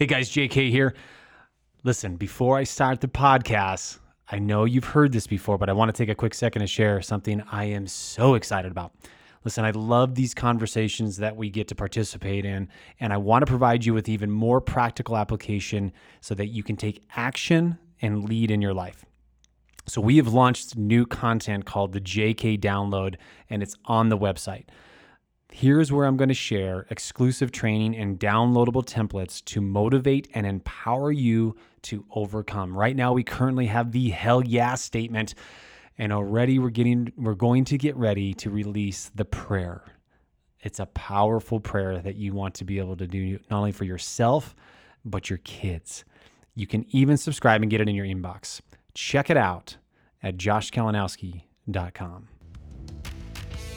Hey guys, JK here. Listen, before I start the podcast, I know you've heard this before, but I want to take a quick second to share something I am so excited about. Listen, I love these conversations that we get to participate in, and I want to provide you with even more practical application so that you can take action and lead in your life. So, we have launched new content called the JK Download, and it's on the website. Here's where I'm going to share exclusive training and downloadable templates to motivate and empower you to overcome. Right now, we currently have the hell yeah statement, and already we're getting we're going to get ready to release the prayer. It's a powerful prayer that you want to be able to do not only for yourself, but your kids. You can even subscribe and get it in your inbox. Check it out at joshkalinowski.com.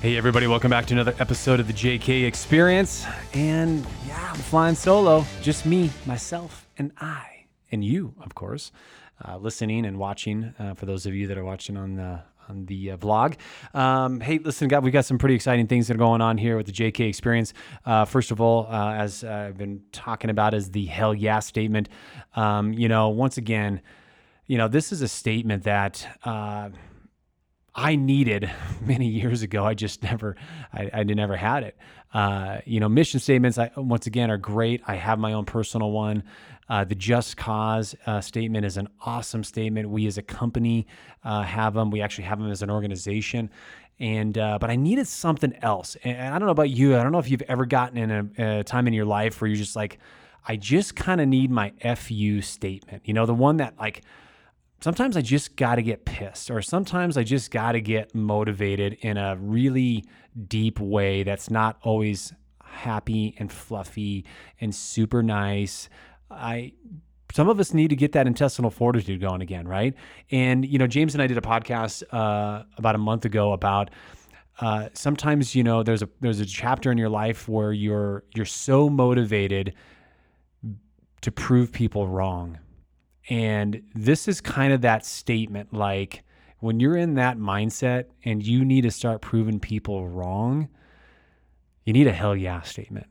Hey, everybody, welcome back to another episode of the JK Experience. And yeah, I'm flying solo, just me, myself, and I, and you, of course, uh, listening and watching. Uh, for those of you that are watching on the on the uh, vlog. Um, hey, listen, God, we got some pretty exciting things that are going on here with the JK Experience. Uh, first of all, uh, as I've been talking about, is the hell yeah statement. Um, you know, once again, you know, this is a statement that uh, I needed many years ago. I just never, I, I never had it. Uh, you know, mission statements, I, once again, are great. I have my own personal one. Uh, the just cause uh, statement is an awesome statement. We as a company uh, have them. We actually have them as an organization. And, uh, but I needed something else. And I don't know about you. I don't know if you've ever gotten in a, a time in your life where you're just like, I just kind of need my FU statement. You know, the one that like, sometimes I just got to get pissed, or sometimes I just got to get motivated in a really deep way that's not always happy and fluffy and super nice. I some of us need to get that intestinal fortitude going again, right? And you know, James and I did a podcast uh, about a month ago about uh, sometimes you know there's a there's a chapter in your life where you're you're so motivated to prove people wrong and this is kind of that statement like when you're in that mindset and you need to start proving people wrong, you need a hell yeah statement.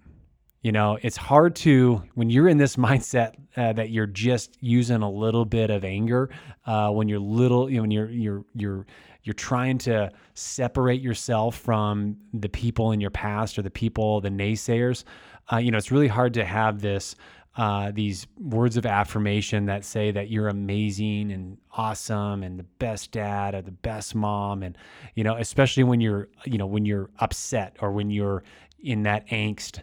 You know, it's hard to, when you're in this mindset uh, that you're just using a little bit of anger, uh, when you're little, you know, when you're, you're, you're, you're trying to separate yourself from the people in your past or the people, the naysayers, uh, you know, it's really hard to have this uh, these words of affirmation that say that you're amazing and awesome and the best dad or the best mom. And you know especially when you're you know when you're upset or when you're in that angst.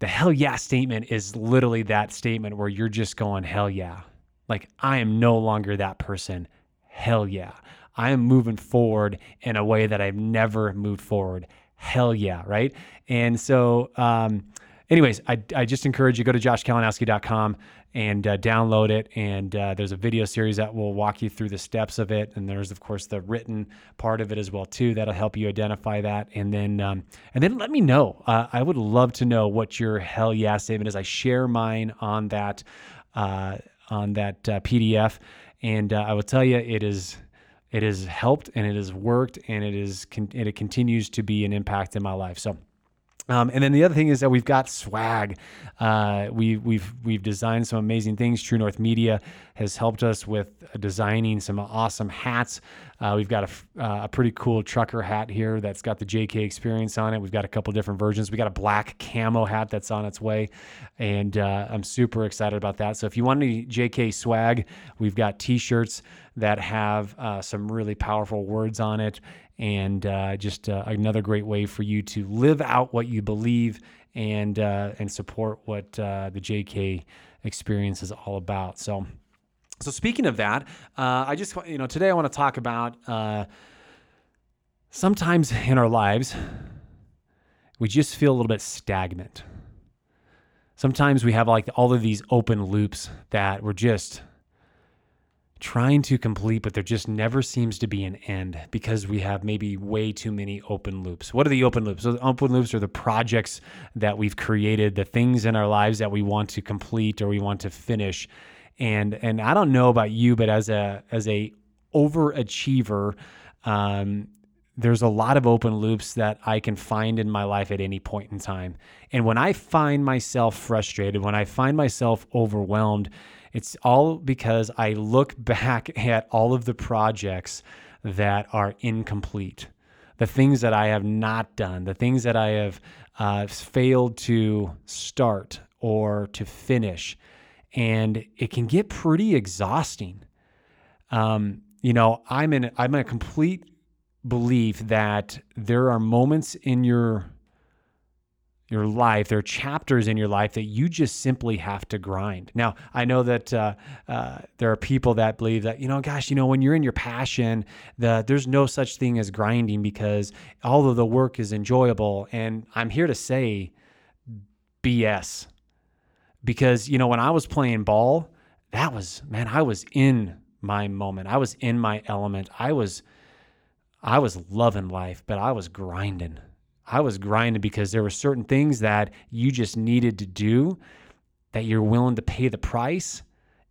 The hell yeah statement is literally that statement where you're just going hell yeah. Like i am no longer that person. Hell yeah. I am moving forward in a way that i've never moved forward. Hell yeah right? And so um anyways, I, I just encourage you go to joshkalinowski.com and uh, download it. And uh, there's a video series that will walk you through the steps of it. And there's of course the written part of it as well too. That'll help you identify that. And then um, and then let me know. Uh, I would love to know what your hell yeah statement is. I share mine on that uh, on that uh, PDF, and uh, I will tell you it is. It has helped and it has worked and it is it continues to be an impact in my life. So um, and then the other thing is that we've got swag. Uh, we, we've we've designed some amazing things. True North Media has helped us with designing some awesome hats. Uh, we've got a, uh, a, pretty cool trucker hat here that's got the JK experience on it. We've got a couple different versions. We got a black camo hat that's on its way, and uh, I'm super excited about that. So if you want any JK swag, we've got T-shirts that have uh, some really powerful words on it and uh, just uh, another great way for you to live out what you believe and and support what the JK experience is all about. So, so speaking of that, uh, I just you know today I want to talk about uh, sometimes in our lives we just feel a little bit stagnant. Sometimes we have like all of these open loops that we're just trying to complete, but there just never seems to be an end because we have maybe way too many open loops. What are the open loops? So the open loops are the projects that we've created, the things in our lives that we want to complete or we want to finish. And and I don't know about you, but as a as a overachiever, um, there's a lot of open loops that I can find in my life at any point in time. And when I find myself frustrated, when I find myself overwhelmed, it's all because I look back at all of the projects that are incomplete, the things that I have not done, the things that I have uh, failed to start or to finish. And it can get pretty exhausting. Um, you know, I'm in I'm in a complete belief that there are moments in your your life, there are chapters in your life that you just simply have to grind. Now, I know that uh, uh, there are people that believe that, you know, gosh, you know, when you're in your passion, the, there's no such thing as grinding because all of the work is enjoyable. And I'm here to say BS. Because, you know, when I was playing ball, that was, man, I was in my moment. I was in my element. I was, I was loving life, but I was grinding. I was grinding because there were certain things that you just needed to do that you're willing to pay the price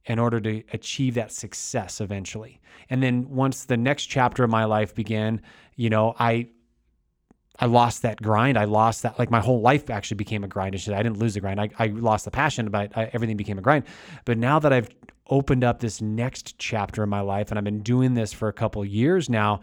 in order to achieve that success eventually. And then once the next chapter of my life began, you know, I I lost that grind. I lost that like my whole life actually became a grind. I didn't lose the grind. I, I lost the passion, but I, everything became a grind. But now that I've opened up this next chapter in my life and I've been doing this for a couple years now,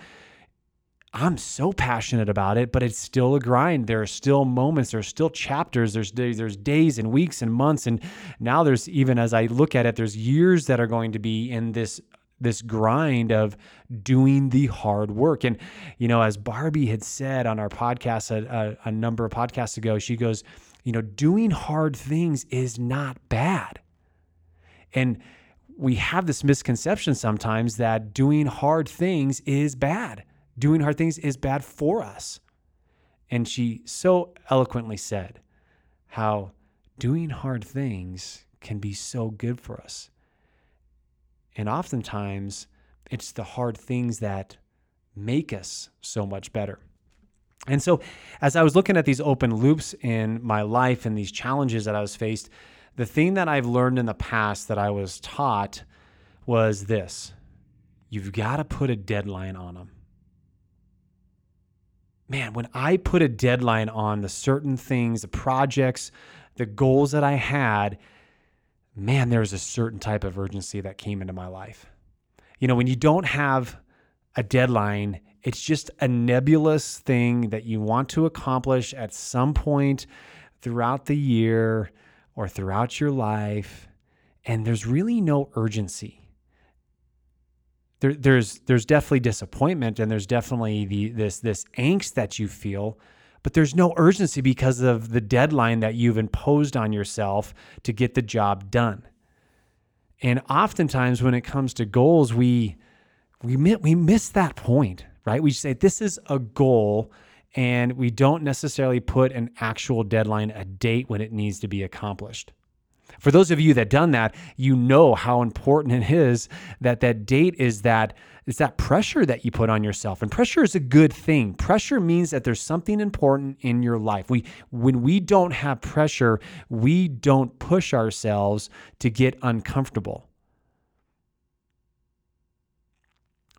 I'm so passionate about it, but it's still a grind. There are still moments, there's still chapters, there's days, there's days and weeks and months, and now there's even as I look at it, there's years that are going to be in this this grind of doing the hard work. And you know, as Barbie had said on our podcast a, a, a number of podcasts ago, she goes, you know, doing hard things is not bad, and we have this misconception sometimes that doing hard things is bad doing hard things is bad for us. And she so eloquently said how doing hard things can be so good for us. And oftentimes, it's the hard things that make us so much better. And so, as I was looking at these open loops in my life and these challenges that I was faced, the thing that I've learned in the past that I was taught was this you've got to put a deadline on them man, when I put a deadline on the certain things, the projects, the goals that I had, man, there was a certain type of urgency that came into my life. You know, when you don't have a deadline, it's just a nebulous thing that you want to accomplish at some point throughout the year or throughout your life. And there's really no urgency there, there's there's definitely disappointment and there's definitely the this this angst that you feel, but there's no urgency because of the deadline that you've imposed on yourself to get the job done. And oftentimes when it comes to goals, we we we miss that point, right? We say this is a goal and we don't necessarily put an actual deadline, a date when it needs to be accomplished. For those of you that done that, you know how important it is that that date is that it's that pressure that you put on yourself. And pressure is a good thing. Pressure means that there's something important in your life. We when we don't have pressure, we don't push ourselves to get uncomfortable.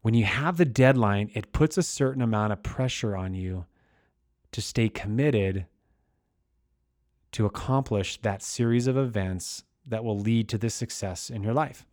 When you have the deadline, it puts a certain amount of pressure on you to stay committed to accomplish that series of events that will lead to the success in your life.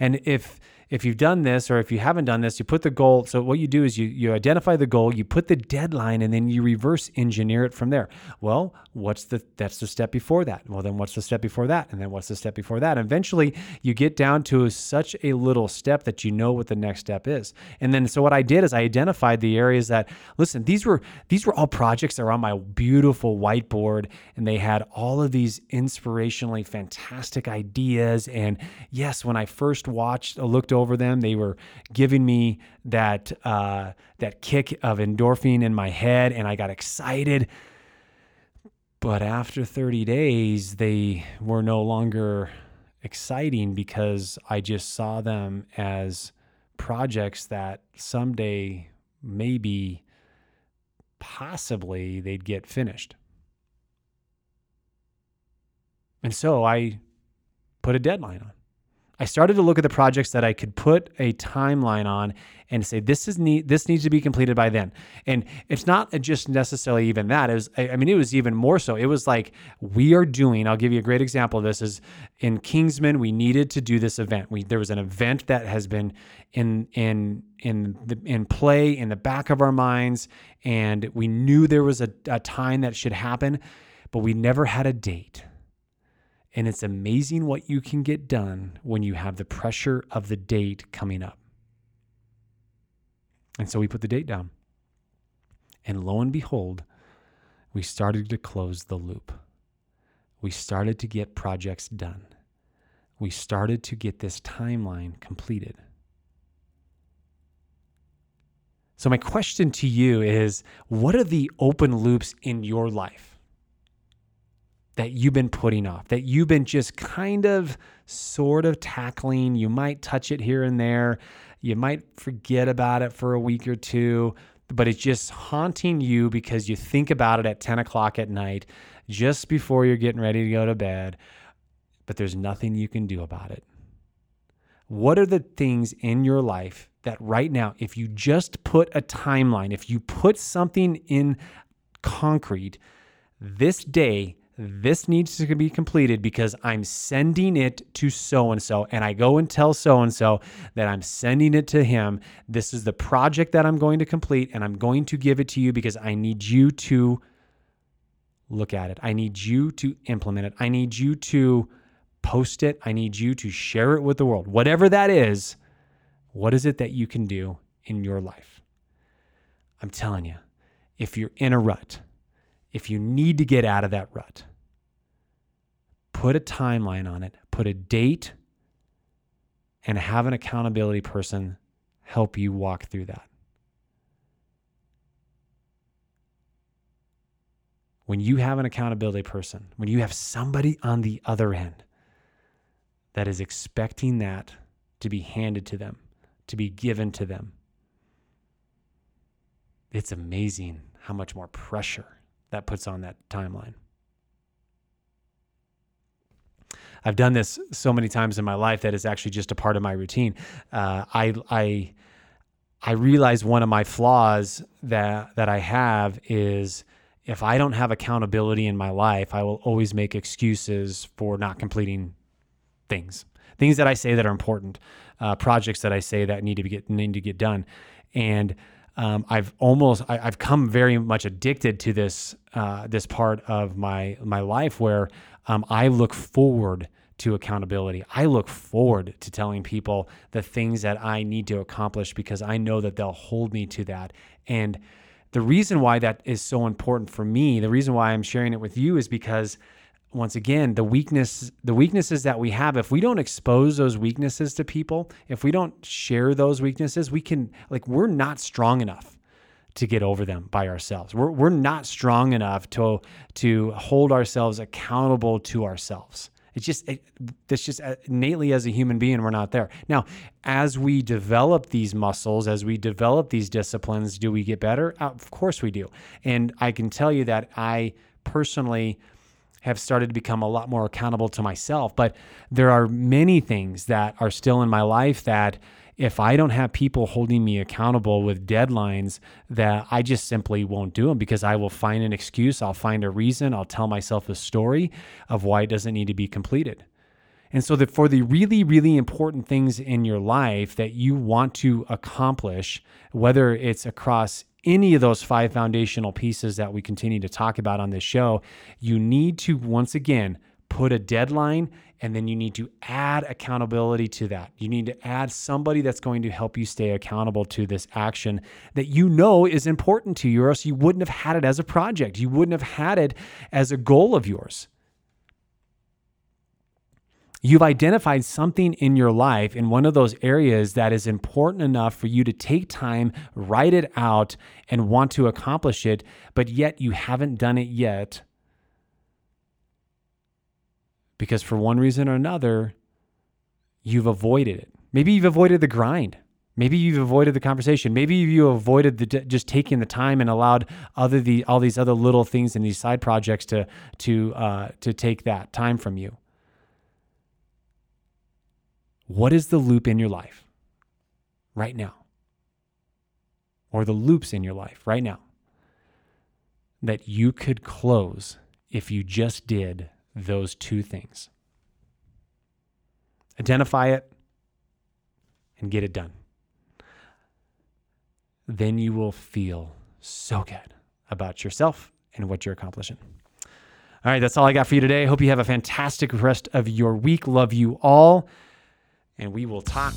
And if if you've done this or if you haven't done this, you put the goal. So what you do is you you identify the goal, you put the deadline, and then you reverse engineer it from there. Well, what's the that's the step before that? Well, then what's the step before that? And then what's the step before that? eventually you get down to such a little step that you know what the next step is. And then so what I did is I identified the areas that listen, these were these were all projects that were on my beautiful whiteboard, and they had all of these inspirationally fantastic ideas. And yes, when I first watched, looked over over them. They were giving me that uh, that kick of endorphin in my head, and I got excited. But after 30 days, they were no longer exciting because I just saw them as projects that someday, maybe, possibly, they'd get finished. And so I put a deadline on. I started to look at the projects that I could put a timeline on and say this is need this needs to be completed by then. And it's not just necessarily even that. It was I mean it was even more so. It was like we are doing. I'll give you a great example of this. Is in Kingsman we needed to do this event. We there was an event that has been in in in the, in play in the back of our minds, and we knew there was a, a time that should happen, but we never had a date. And it's amazing what you can get done when you have the pressure of the date coming up. And so we put the date down. And lo and behold, we started to close the loop. We started to get projects done. We started to get this timeline completed. So, my question to you is what are the open loops in your life? That you've been putting off, that you've been just kind of sort of tackling. You might touch it here and there. You might forget about it for a week or two, but it's just haunting you because you think about it at 10 o'clock at night, just before you're getting ready to go to bed, but there's nothing you can do about it. What are the things in your life that right now, if you just put a timeline, if you put something in concrete, this day this needs to be completed because I'm sending it to so and so. And I go and tell so and so that I'm sending it to him. This is the project that I'm going to complete, and I'm going to give it to you because I need you to look at it. I need you to implement it. I need you to post it. I need you to share it with the world. Whatever that is, what is it that you can do in your life? I'm telling you, if you're in a rut, if you need to get out of that rut, put a timeline on it, put a date, and have an accountability person help you walk through that. When you have an accountability person, when you have somebody on the other end that is expecting that to be handed to them, to be given to them, it's amazing how much more pressure that puts on that timeline. I've done this so many times in my life that it's actually just a part of my routine. Uh, I I I realize one of my flaws that that I have is if I don't have accountability in my life, I will always make excuses for not completing things, things that I say that are important, uh, projects that I say that need to get need to get done, and um, I've almost I, have come very much addicted to this uh, this part of my my life where um, I look forward to accountability. I look forward to telling people the things that I need to accomplish because I know that they'll hold me to that. And the reason why that is so important for me, the reason why I'm sharing it with you is because once again, the weakness the weaknesses that we have, if we don't expose those weaknesses to people, if we don't share those weaknesses, we can like we're not strong enough to get over them by ourselves. We're, we're not strong enough to, to hold ourselves accountable to ourselves. It's just, it, just uh, innately as a human being, we're not there. Now, as we develop these muscles, as we develop these disciplines, do we get better? Uh, of course we do. And I can tell you that I personally have started to become a lot more accountable to myself. But there are many things that are still in my life that if I don't have people holding me accountable with deadlines, that I just simply won't do them because I will find an excuse, I'll find a reason, I'll tell myself a story of why it doesn't need to be completed. And so that for the really, really important things in your life that you want to accomplish, whether it's across any of those five foundational pieces that we continue to talk about on this show, you need to once again put a deadline and then you need to add accountability to that. You need to add somebody that's going to help you stay accountable to this action that you know is important to you, or else you wouldn't have had it as a project. You wouldn't have had it as a goal of yours. You've identified something in your life in one of those areas that is important enough for you to take time, write it out, and want to accomplish it, but yet you haven't done it yet because for one reason or another, you've avoided it. Maybe you've avoided the grind. Maybe you've avoided the conversation. Maybe you avoided the just taking the time and allowed other the all these other little things and these side projects to to uh, to take that time from you. What is the loop in your life right now? Or the loops in your life right now that you could close if you just did those two things? Identify it and get it done. Then you will feel so good about yourself and what you're accomplishing. All right, that's all I got for you today. Hope you have a fantastic rest of your week. Love you all and we will talk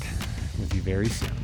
with you very soon.